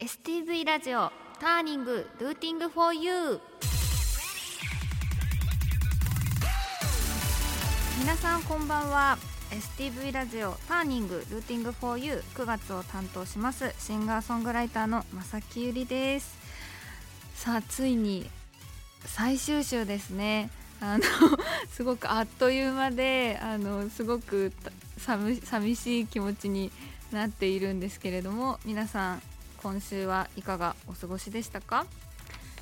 STV ラジオターニングルーティングフォーユー皆さんこんばんは。STV ラジオターニングルーティングフォーユー9月を担当しますシンガーソングライターの正木ゆりです。さあついに最終週ですね。あの すごくあっという間であのすごく寂寂しい気持ちになっているんですけれども皆さん今週はいかがお過ごしでしたか？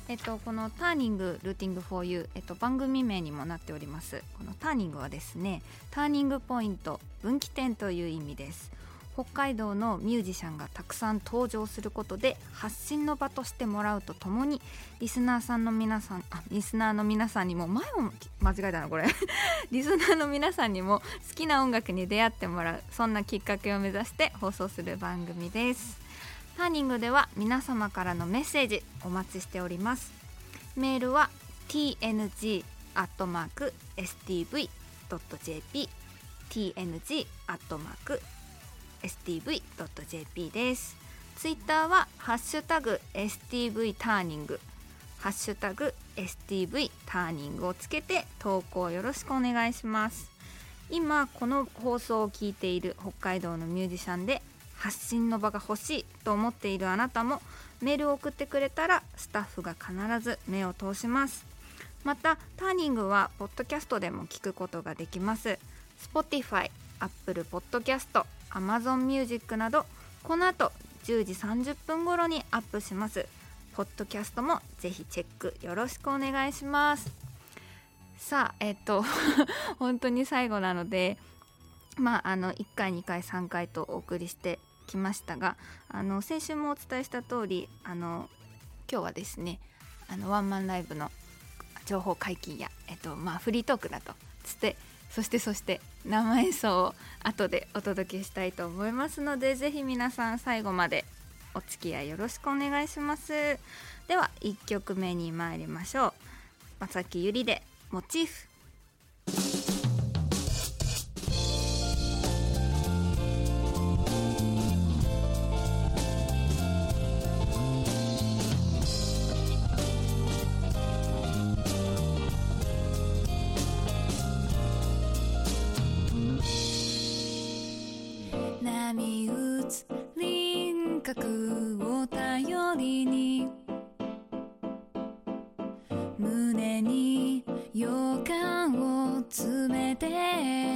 えっと、このターニングルーティングフォーユー、えっと、番組名にもなっております。このターニングはですねターニングポイント分岐点という意味です。北海道のミュージシャンがたくさん登場することで発信の場としてもらうとともにリスナーさんの皆さんあリスナーの皆さんにも前も間違えたなこれ。リスナーの皆さんにも好きな音楽に出会ってもらうそんなきっかけを目指して放送する番組です。ターニングでは皆様からのメッセージお待ちしております。メールは tng.stv.jp tng.stv.jp です。ツイッターはハッシュタグ STV ターニング。ハッシュタグ STV ターニングをつけて投稿よろしくお願いします。今この放送を聞いている北海道のミュージシャンで発信の場が欲しいと思っているあなたもメールを送ってくれたらスタッフが必ず目を通します。またターニングはポッドキャストでも聞くことができます。Spotify、Apple Podcast、Amazon Music などこの後10時30分頃にアップします。ポッドキャストもぜひチェックよろしくお願いします。さあえっと 本当に最後なのでまああの1回2回3回とお送りしてきましたがあの先週もお伝えした通りあの今日はですねあのワンマンライブの情報解禁や、えっとまあ、フリートークだとつってそしてそして生演奏を後でお届けしたいと思いますのでぜひ皆さん最後までお付き合いよろしくお願いします。では1曲目に参りましょう。正木ゆりでモチーフ。輪郭を頼りに。胸に予感を詰めて。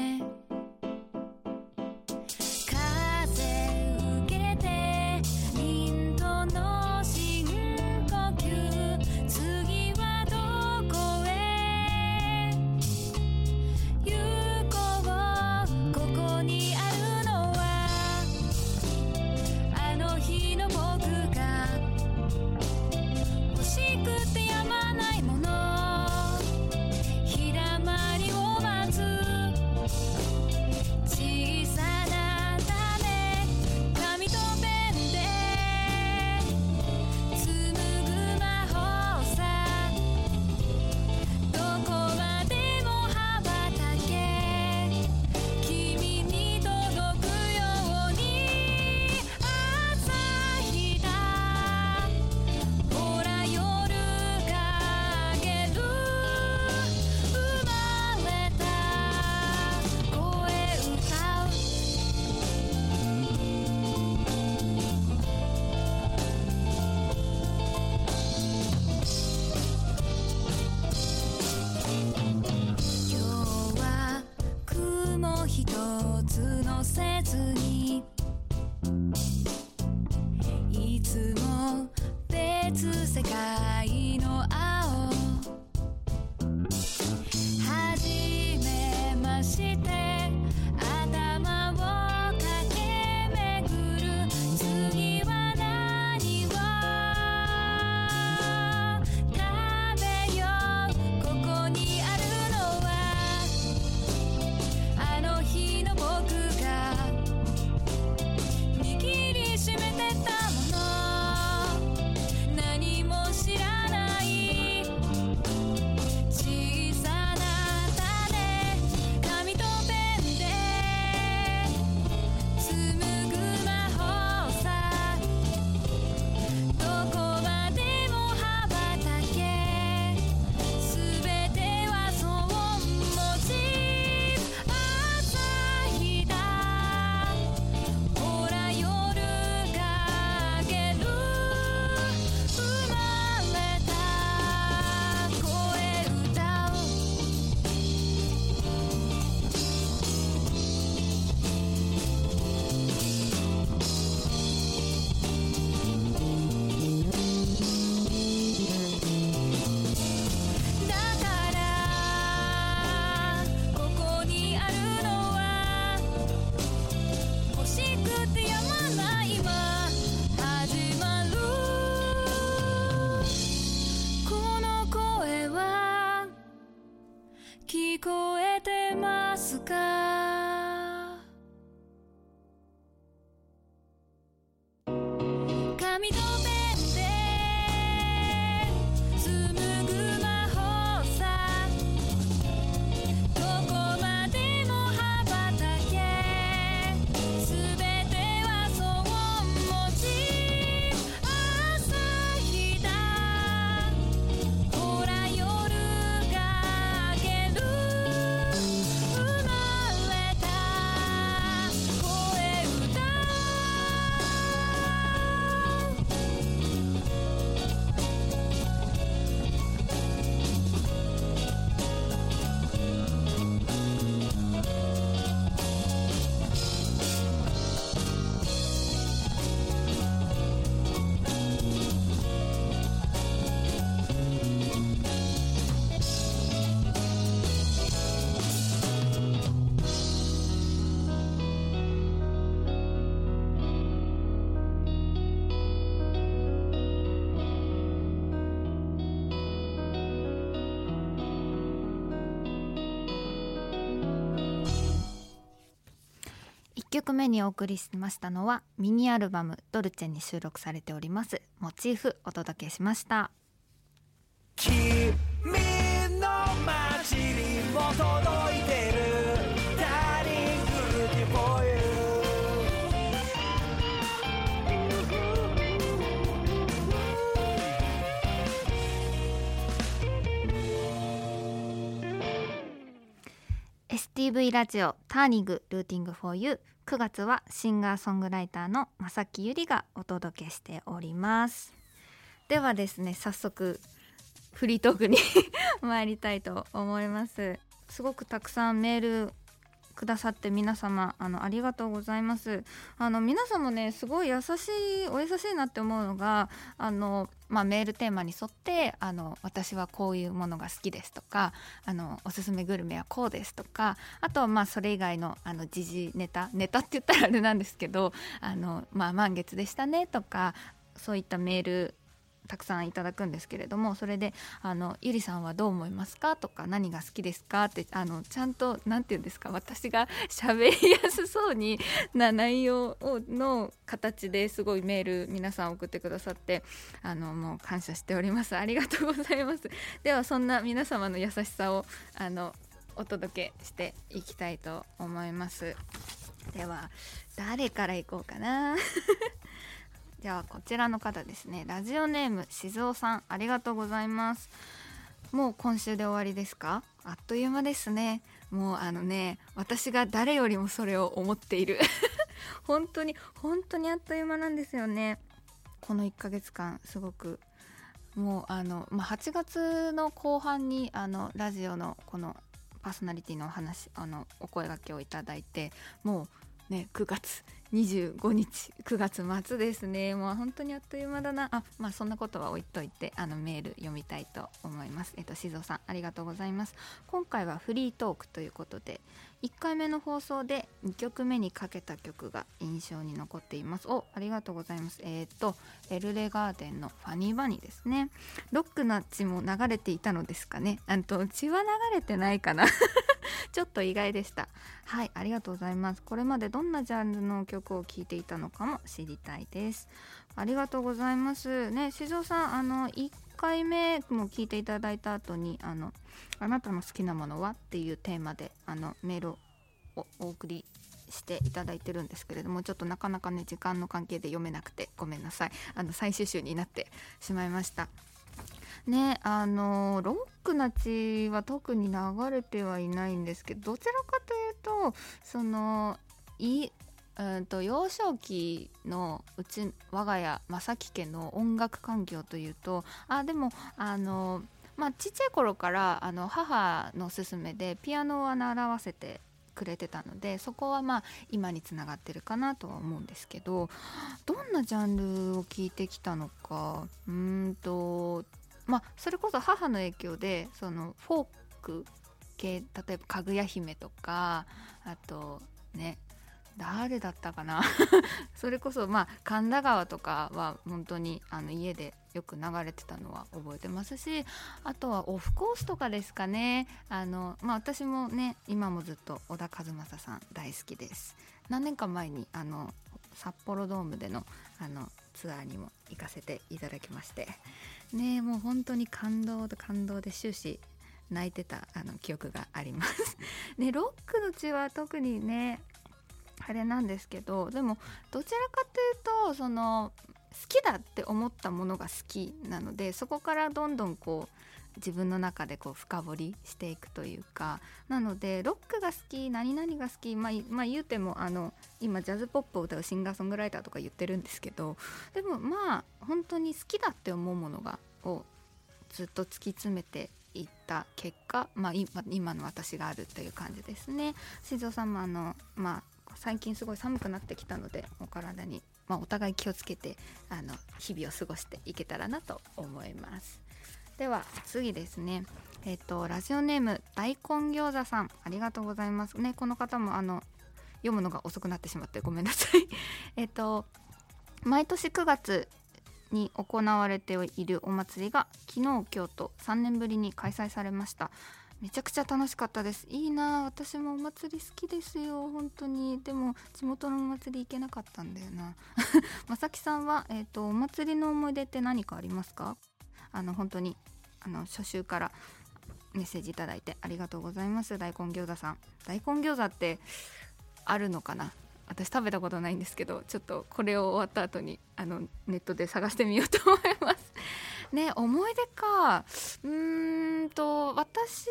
曲目にお送りしましたのはミニアルバム「ドルチェ」に収録されておりますモチーフお届けしました。君の街にも届いてる「STV ラジオターニングルーティング for you」9月はシンガーソングライターの正木ゆりがお届けしております。ではですね早速フリートークに 参りたいと思います。すごくたくさんメールくださって皆様あのありがとうございます。あの皆さんもねすごい優しいお優しいなって思うのがあのまあ、メールテーマに沿ってあの私はこういうものが好きですとかあのおすすめグルメはこうですとかあとはまあそれ以外のあの時事ネタネタって言ったらあれなんですけどあの、まあ、満月でしたねとかそういったメールたくさんいただくんですけれどもそれであの「ゆりさんはどう思いますか?」とか「何が好きですか?」ってあのちゃんと何て言うんですか私が 喋りやすそうにな内容をの形ですごいメール皆さん送ってくださってあのもう感謝しておりますありがとうございますではそんな皆様の優しさをあのお届けしていきたいと思いますでは誰からいこうかな？じゃあこちらの方ですね。ラジオネーム静雄さんありがとうございます。もう今週で終わりですか？あっという間ですね。もうあのね私が誰よりもそれを思っている。本当に本当にあっという間なんですよね。この1ヶ月間すごく。もうあの、まあ、8月の後半にあのラジオのこのパーソナリティのお話あのお声がけをいただいてもうね9月25日9月末ですね。もう本当にあっという間だな。あまあそんなことは置いといてあのメール読みたいと思います。えっと静雄さんありがとうございます。今回はフリートークということで1回目の放送で2曲目にかけた曲が印象に残っています。おありがとうございます。えっ、とエルレガーデンのファニーバニーですね。ロックな血も流れていたのですかね。あと血は流れてないかな。ちょっと意外でした。はいありがとうございます。これまでどんなジャンルの曲を聴いていたのかも知りたいです。ありがとうございます。ね静雄さんあの1回目も聞いていただいた後にあのあなたの好きなものはっていうテーマであのメールをお送りしていただいてるんですけれどもちょっとなかなかね時間の関係で読めなくてごめんなさい。あの最終週になってしまいました。ねあのロックな血は特に流れてはいないんですけどどちらかというとそのいうんと幼少期のうち我が家正木家の音楽環境というとあでもあのまあちっちゃい頃からあの母の勧めでピアノを習わせてくれてたのでそこはまあ今につながってるかなとは思うんですけどどんなジャンルを聴いてきたのか？うんとまあそれこそ母の影響でそのフォーク系例えば「かぐや姫」とかあとね誰だったかな？それこそまあ神田川とかは本当にあの家でよく流れてたのは覚えてますしあとはオフコースとかですかね。あの、まあ、私もね今もずっと小田和正さん大好きです。何年か前にあの札幌ドームでのあのツアーにも行かせていただきまして。ねもう本当に感動と感動で終始泣いてたあの記憶があります。ねロックの血は特にねあれなんですけどでもどちらかというとその好きだって思ったものが好きなのでそこからどんどんこう自分の中でこう深掘りしていくというかなのでロックが好き何々が好き、まあ、まあ、言うてもあの今ジャズポップを歌うシンガーソングライターとか言ってるんですけどでもまあ本当に好きだって思うものがをずっと突き詰めていった結果、まあ、今の私があるという感じですね。静雄さんもあの、まあ最近すごい寒くなってきたのでお体に、まあ、お互い気をつけてあの日々を過ごしていけたらなと思います。では次ですね。えっ、とラジオネーム大根餃子さん。ありがとうございます。ねこの方もあの読むのが遅くなってしまってごめんなさい。えっと毎年9月に行われているお祭りが昨日今日と3年ぶりに開催されました。めちゃくちゃ楽しかったです。いいな私もお祭り好きですよ。本当に。でも地元のお祭り行けなかったんだよな。まさきさんは、えーと、お祭りの思い出って何かありますか？あの本当にあの初週からメッセージいただいてありがとうございます。大根餃子さん。大根餃子ってあるのかな？私食べたことないんですけどちょっとこれを終わった後にあのネットで探してみようと思います。ね思い出か。うんと私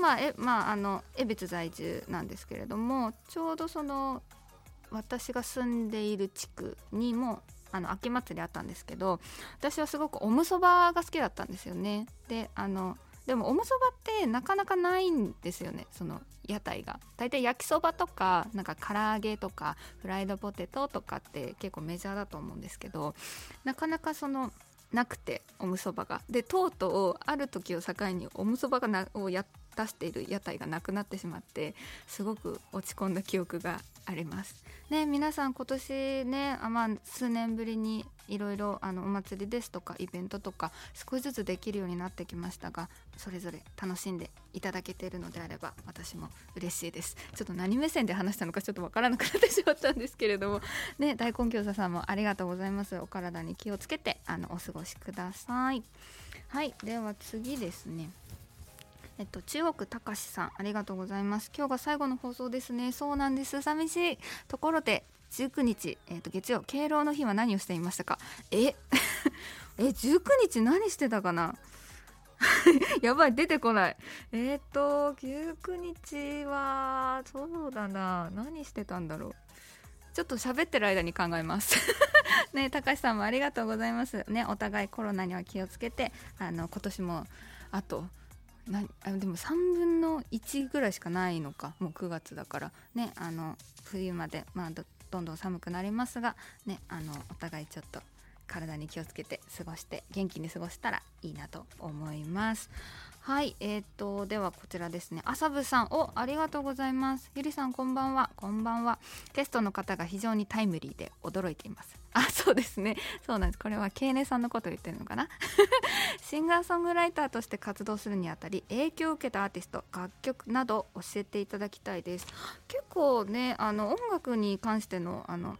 まあえまああの江別在住なんですけれどもちょうどその私が住んでいる地区にもあの秋祭りあったんですけど私はすごくおむそばが好きだったんですよね。であのでもおむそばってなかなかないんですよねその屋台が。大体焼きそばとかなんか唐揚げとかフライドポテトとかって結構メジャーだと思うんですけどなかなかそのなくておむそばが。でとうとうある時を境におむそばがなをや出している屋台がなくなってしまってすごく落ち込んだ記憶があります。ね皆さん今年ねあまあ数年ぶりにいろいろあのお祭りですとかイベントとか少しずつできるようになってきましたがそれぞれ楽しんでいただけているのであれば私も嬉しいです。ちょっと何目線で話したのかちょっとわからなくなってしまったんですけれどもね大根餃子さんもありがとうございます。お体に気をつけてあのお過ごしください。はいでは次ですね。えっと、中国たかしさんありがとうございます。今日が最後の放送ですね。そうなんです。寂しい。ところで19日、えっと、月曜敬老の日は何をしていましたか？え？え19日何してたかな？やばい出てこない。えっ、と19日はそうだな。何してたんだろう。ちょっと喋ってる間に考えます。ね高橋さんもありがとうございます。ねお互いコロナには気をつけてあの今年もあとなあでも3分の1ぐらいしかないのかもう9月だから。ねあの冬まで、まあ、どんどん寒くなりますが、ね、あのお互いちょっと体に気をつけて過ごして元気に過ごしたらいいなと思います。はいえー、とではこちらですね。朝部さん。おありがとうございます。ゆりさんこんばんは。こんばんは。ゲストの方が非常にタイムリーで驚いています。あそうですね。そうなんです。これはケイネさんのこと言ってるのかな。シンガーソングライターとして活動するにあたり影響を受けたアーティスト楽曲など教えていただきたいです。結構ねあの音楽に関してのあの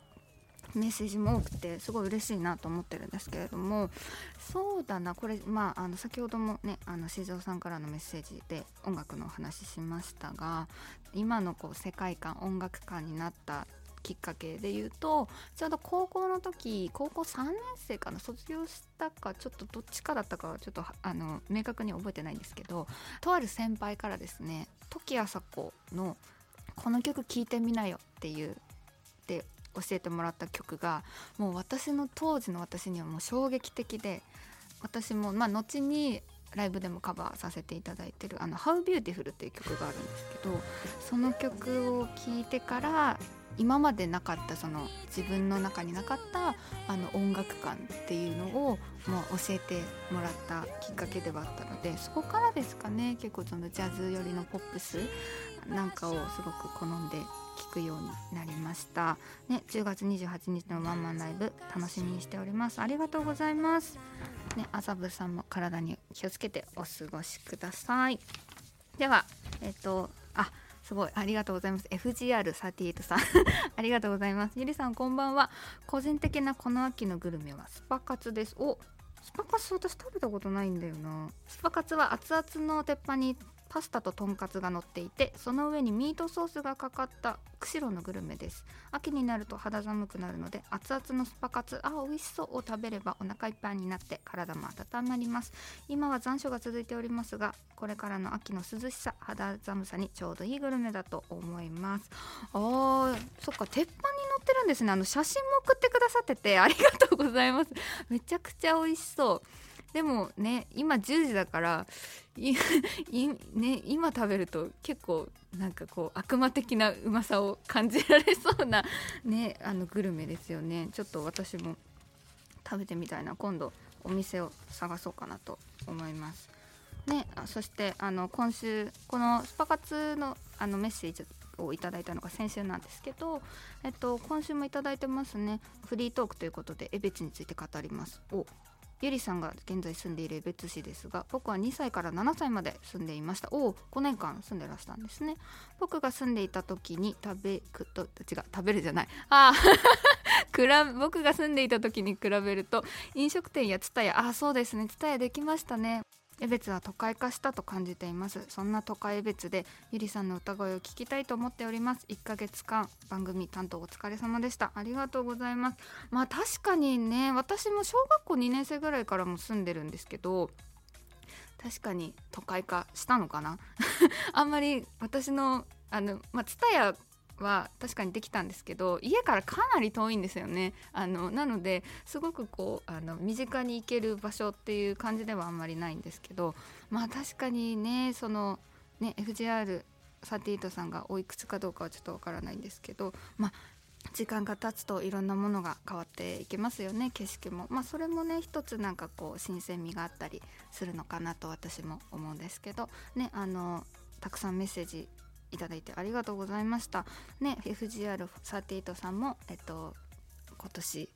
メッセージも多くてすごい嬉しいなと思ってるんですけれどもそうだなこれまああの先ほどもねあの四条さんからのメッセージで音楽のお話ししましたが今のこう世界観音楽観になったきっかけで言うとちょうど高校の時高校3年生かな卒業したかちょっとどっちかだったかはちょっとあの明確に覚えてないんですけどとある先輩からですね時あさこの「この曲聴いてみなよ」っていうで教えてもらった曲がもう私の当時の私にはもう衝撃的で私もまあ後にライブでもカバーさせていただいてる「あの How Beautiful」っていう曲があるんですけどその曲を聴いてから今までなかったその自分の中になかったあの音楽感っていうのをもう教えてもらったきっかけではあったのでそこからですかね結構そのジャズ寄りのポップスなんかをすごく好んで聴くようになりました、ね、10月28日のワンマンライブ楽しみにしております。ありがとうございます。ね、麻布さんも体に気をつけてお過ごしください。ではえっとあすごい。ありがとうございます。FGR38 さん。ありがとうございます。ゆりさんこんばんは。個人的なこの秋のグルメはスパカツです。おスパカツ私食べたことないんだよな。スパカツは熱々の鉄板にパスタととんかつが乗っていてその上にミートソースがかかった釧路のグルメです。秋になると肌寒くなるので熱々のスパカツあ美味しそうを食べればお腹いっぱいになって体も温まります。今は残暑が続いておりますがこれからの秋の涼しさ肌寒さにちょうどいいグルメだと思います。あーそっか鉄板に乗ってるんですね。あの写真も送ってくださっててありがとうございます。めちゃくちゃ美味しそう。でもね今10時だからい ね、今食べると結構なんかこう悪魔的なうまさを感じられそうな、ね、あのグルメですよね。ちょっと私も食べてみたいな。今度お店を探そうかなと思います。ね、そしてあの今週このスパ活のあのメッセージをいただいたのが先週なんですけど、えっと、今週もいただいてますね。フリートークということで江別について語ります。おゆりさんが現在住んでいる江別市ですが僕は2歳から7歳まで住んでいました。おお5年間住んでらしたんですね。僕が住んでいた時に食べくと違う食べるじゃない。ああ 僕が住んでいた時に比べると飲食店やツタヤあそうですねツタヤできましたね。江別は都会化したと感じています。そんな都会江別でゆりさんの歌声を聞きたいと思っております。1ヶ月間番組担当お疲れ様でした。ありがとうございます。まあ確かにね私も小学校2年生ぐらいからも住んでるんですけど確かに都会化したのかな？あんまり私のあのまあ、蔦屋は確かにできたんですけど家からかなり遠いんですよね。あのなのですごくこうあの身近に行ける場所っていう感じではあんまりないんですけどまあ確かにねそのね FGR38 さんがおいくつかどうかはちょっとわからないんですけどまあ時間が経つといろんなものが変わっていきますよね景色も。まあそれもね一つなんかこう新鮮味があったりするのかなと私も思うんですけどねあのたくさんメッセージいただいてありがとうございました。ね FGR38 さんもえっと今年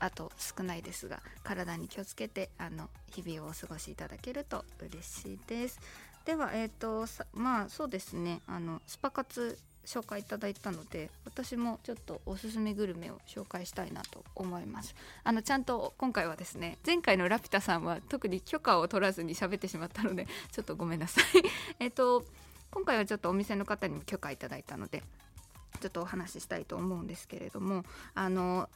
あと少ないですが体に気をつけてあの日々をお過ごしいただけると嬉しいです。ではえっ、とまあそうですね。あのスパ活紹介いただいたので私もちょっとおすすめグルメを紹介したいなと思います。あのちゃんと今回はですね前回のラピュタさんは特に許可を取らずに喋ってしまったのでちょっとごめんなさい。えっと今回はちょっとお店の方にも許可いただいたのでちょっとお話ししたいと思うんですけれどもあの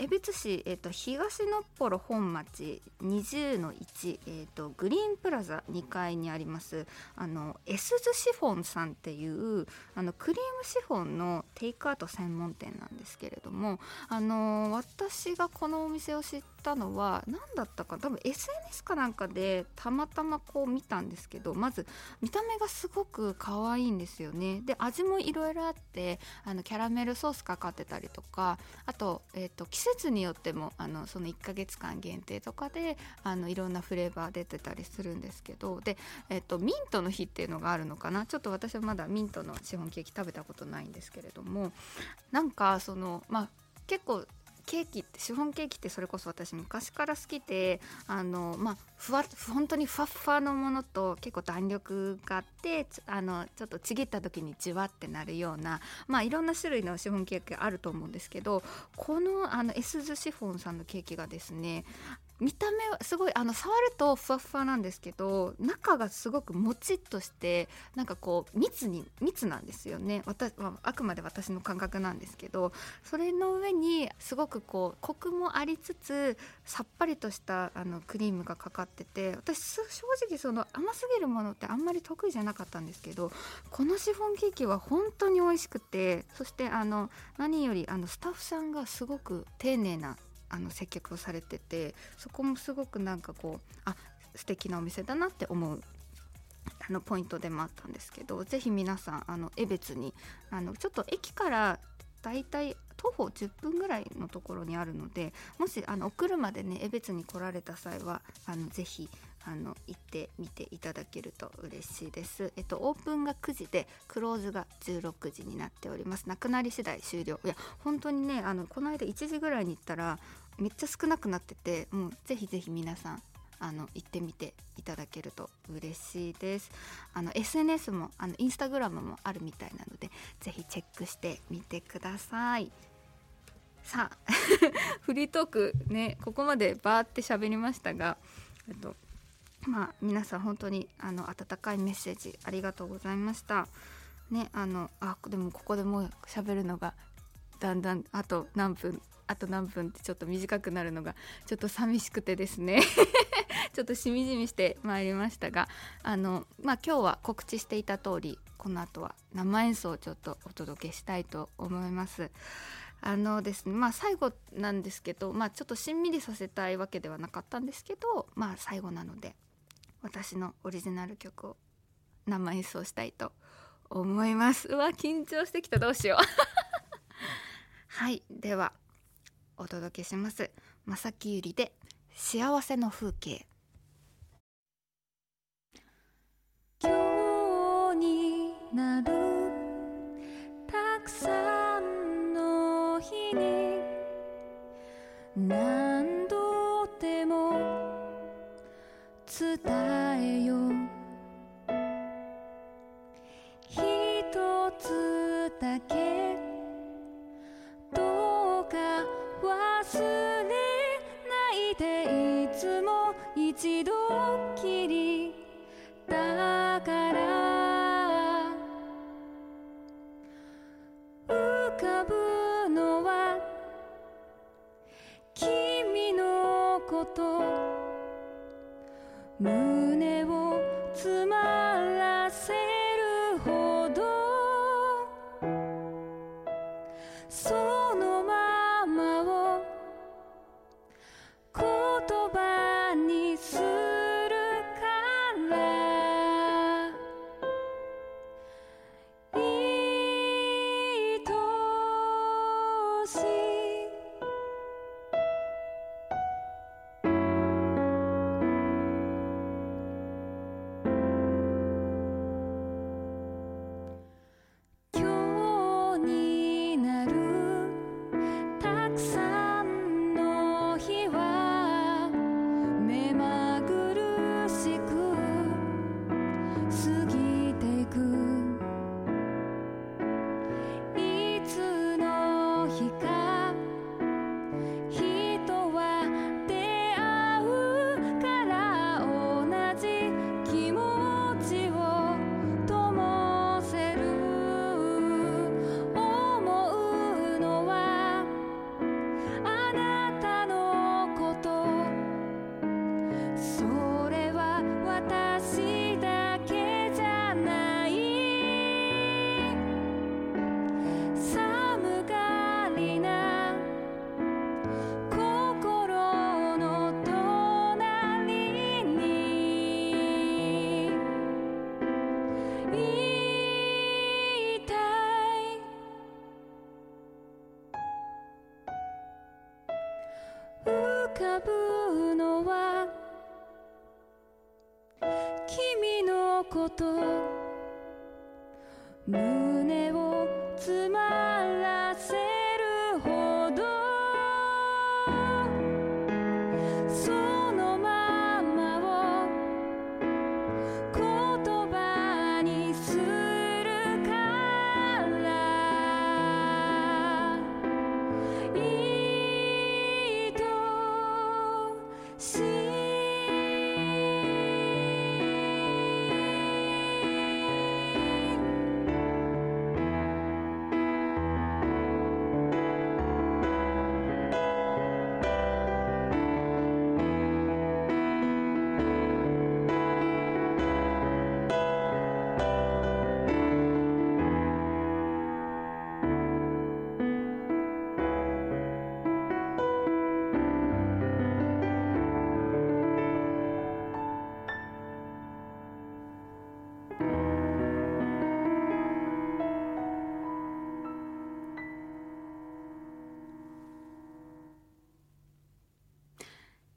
江別市、えーと、東のっぽろ本町20の1、えーと、グリーンプラザ2階にありますあのエスズシフォンさんっていうあのクリームシフォンのテイクアウト専門店なんですけれどもあの私がこのお店を知ったのは何だったか多分 SNS かなんかでたまたまこう見たんですけどまず見た目がすごく可愛いんですよね。で味もいろいろあってあのキャラメルソースかかってたりとかあと,、えーと季節節によってもあのその1ヶ月間限定とかであのいろんなフレーバー出てたりするんですけどで、えっと、ミントの日っていうのがあるのかな？ちょっと私はまだミントのシフォンケーキ食べたことないんですけれどもなんかそのまあ結構ケーキってシフォンケーキってそれこそ私昔から好きであのまあふわ本当にふわふわのものと結構弾力があってあのちょっとちぎった時にじわってなるようなまあいろんな種類のシフォンケーキあると思うんですけどこのあのエスズシフォンさんのケーキがですね見た目はすごいあの触るとふわふわなんですけど中がすごくもちっとしてなんかこう密に密なんですよね。私、まあ、あくまで私の感覚なんですけどそれの上にすごくこうコクもありつつさっぱりとしたあのクリームがかかってて私正直その甘すぎるものってあんまり得意じゃなかったんですけどこのシフォンケーキは本当に美味しくてそしてあの何よりあのスタッフさんがすごく丁寧なあの接客をされててそこもすごくなんかこうあ素敵なお店だなって思うあのポイントでもあったんですけど是非皆さんあの江別にあのちょっと駅からだいたい徒歩10分ぐらいのところにあるのでもしあのお車でね江別に来られた際はあのぜひあの行ってみていただけると嬉しいです。えっとオープンが9時でクローズが16時になっております。なくなり次第終了。いや本当にねあのこの間1時ぐらいに行ったらめっちゃ少なくなってて、もうぜひぜひ皆さんあの行ってみていただけると嬉しいです。あの SNS もあのインスタグラムもあるみたいなのでぜひチェックしてみてください。さあ フリートークねここまでバーって喋りましたが、えっとまあ、皆さん本当にあの温かいメッセージありがとうございました。ねあのあでもここでもう喋るのがだんだんあと何分あと何分ってちょっと短くなるのがちょっと寂しくてですね ちょっとしみじみしてまいりましたがあの、まあ、今日は告知していた通りこの後は生演奏をちょっとお届けしたいと思います。あのですねまあ最後なんですけど、まあ、ちょっとしんみりさせたいわけではなかったんですけどまあ最後なので私のオリジナル曲を生演奏したいと思います。うわ緊張してきた。どうしよう。はい。ではお届けします。正木ゆりで幸せの風景。今日になるたくさんの日に何度伝えよう。そ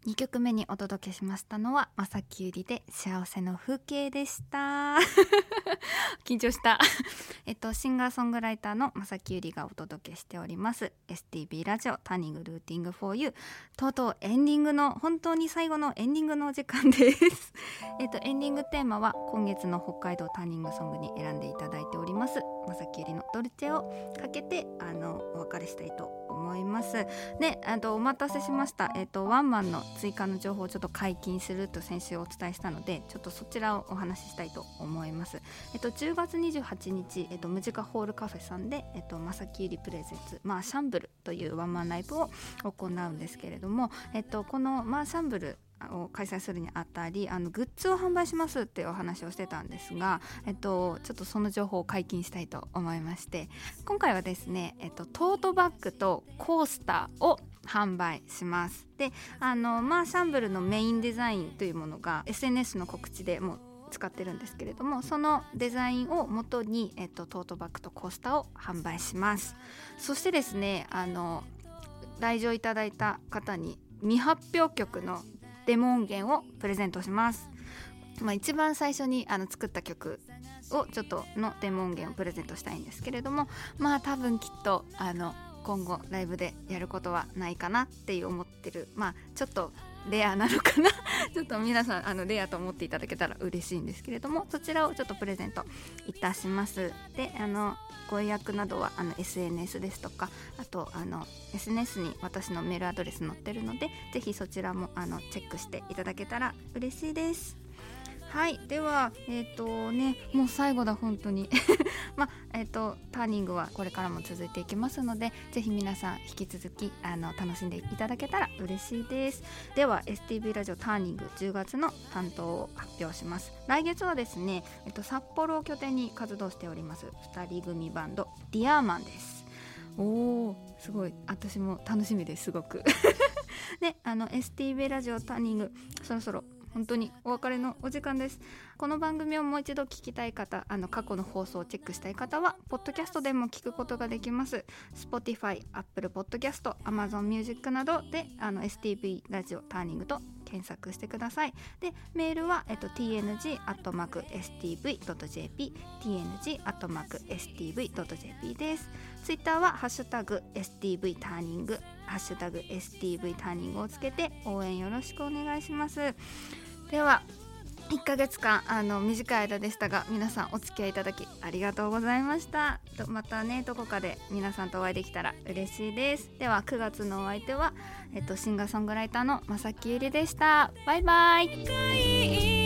2曲目にお届けしましたのはまさきゆりで幸せの風景でした。緊張した。えっとシンガーソングライターのまさきゆりがお届けしております。STB ラジオターニングルーティング for you とうとうエンディングの本当に最後のエンディングのお時間です。えっとエンディングテーマは今月の北海道ターニングソングに選んでいただいておりますまさきゆりのドルチェをかけてあのお別れしたいと思います思います。であとお待たせしました。えっとワンマンの追加の情報をちょっと解禁すると先週お伝えしたのでちょっとそちらをお話ししたいと思います。えっと10月28日えっとムジカホールカフェさんでえっとまさきゆりプレゼンツまあシャンブルというワンマンライブを行うんですけれどもえっとこのまあシャンブルを開催するにあたりあのグッズを販売しますっていうお話をしてたんですが、えっと、ちょっとその情報を解禁したいと思いまして今回はですね、えっと、トートバッグとコースターを販売します。であのまあシャンブルのメインデザインというものが SNS の告知でもう使ってるんですけれどもそのデザインを元に、えっと、トートバッグとコースターを販売します。そしてですねあの来場いただいた方に未発表曲のデモ音源をプレゼントします、まあ、一番最初にあの作った曲をちょっとのデモ音源をプレゼントしたいんですけれどもまあ多分きっとあの今後ライブでやることはないかなっていう思ってる。まあちょっとレアなのかな？ちょっと皆さんあのレアと思っていただけたら嬉しいんですけれどもそちらをちょっとプレゼントいたします。であのご予約などはあの SNS ですとかあとあの SNS に私のメールアドレス載ってるのでぜひそちらもあのチェックしていただけたら嬉しいです。はいではえっ、とねもう最後だ本当に。まあえっ、とターニングはこれからも続いていきますのでぜひ皆さん引き続きあの楽しんでいただけたら嬉しいです。では STV ラジオターニング10月の担当を発表します。来月はですね、えっと、札幌を拠点に活動しております2人組バンドディアーマンです。おーすごい。私も楽しみですすごく。で あの STV ラジオターニングそろそろ本当にお別れのお時間です。この番組をもう一度聞きたい方あの過去の放送をチェックしたい方はポッドキャストでも聞くことができます。Spotify、Apple Podcast、Amazon Music などであの STV ラジオターニングと検索してください。でメールは、えっと、tng.stv.jp tng.stv.jp です。ツイッターはハッシュタグ STV ターニングハッシュタグ STV ターニングをつけて応援よろしくお願いします。では1ヶ月間あの短い間でしたが皆さんお付き合いいただきありがとうございました。またねどこかで皆さんとお会いできたら嬉しいです。では9月のお相手は、えっと、シンガーソングライターのまさきゆりでした。バイバイ。